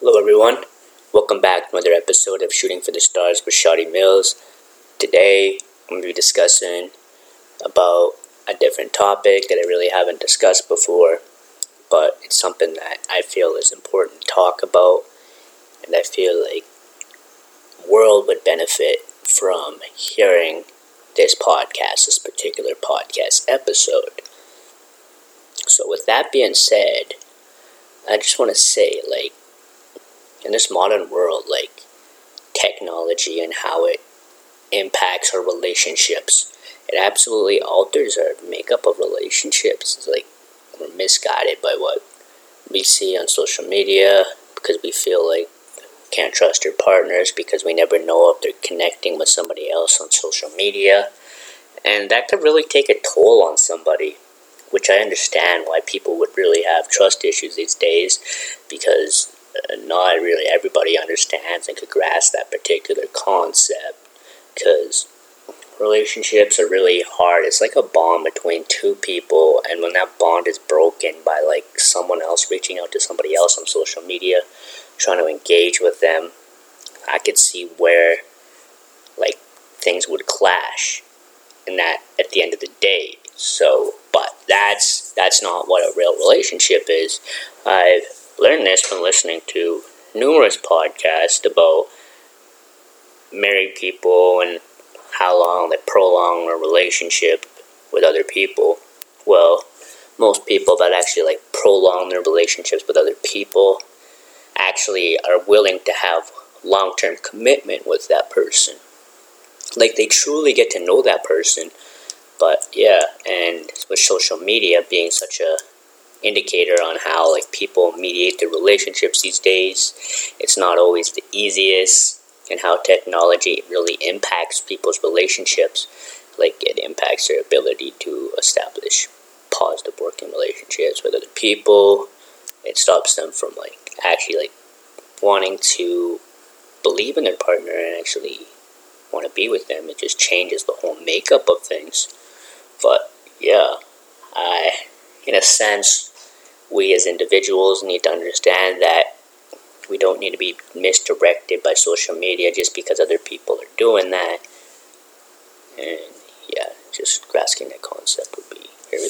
Hello, everyone. Welcome back to another episode of Shooting for the Stars with Shotty Mills. Today, I'm going to be discussing about a different topic that I really haven't discussed before, but it's something that I feel is important to talk about, and I feel like world would benefit from hearing this podcast, this particular podcast episode. So, with that being said, I just want to say, like, in this modern world, like, technology and how it impacts our relationships, it absolutely alters our makeup of relationships. It's like, we're misguided by what we see on social media because we feel like can't trust your partners because we never know if they're connecting with somebody else on social media. And that could really take a toll on somebody which I understand why people would really have trust issues these days because not really everybody understands and could grasp that particular concept because relationships are really hard. It's like a bond between two people, and when that bond is broken by like someone else reaching out to somebody else on social media, trying to engage with them, I could see where like things would clash, and that at the end of the day. So but that's that's not what a real relationship is. I've learned this from listening to numerous podcasts about married people and how long they prolong a relationship with other people. Well, most people that actually like prolong their relationships with other people actually are willing to have long-term commitment with that person. Like they truly get to know that person but yeah, and with social media being such a indicator on how like people mediate their relationships these days, it's not always the easiest, and how technology really impacts people's relationships. Like it impacts their ability to establish positive working relationships with other people. It stops them from like actually like wanting to believe in their partner and actually want to be with them. It just changes the whole makeup of things. But yeah, I, in a sense, we as individuals need to understand that we don't need to be misdirected by social media just because other people are doing that. And yeah, just grasping that concept would be very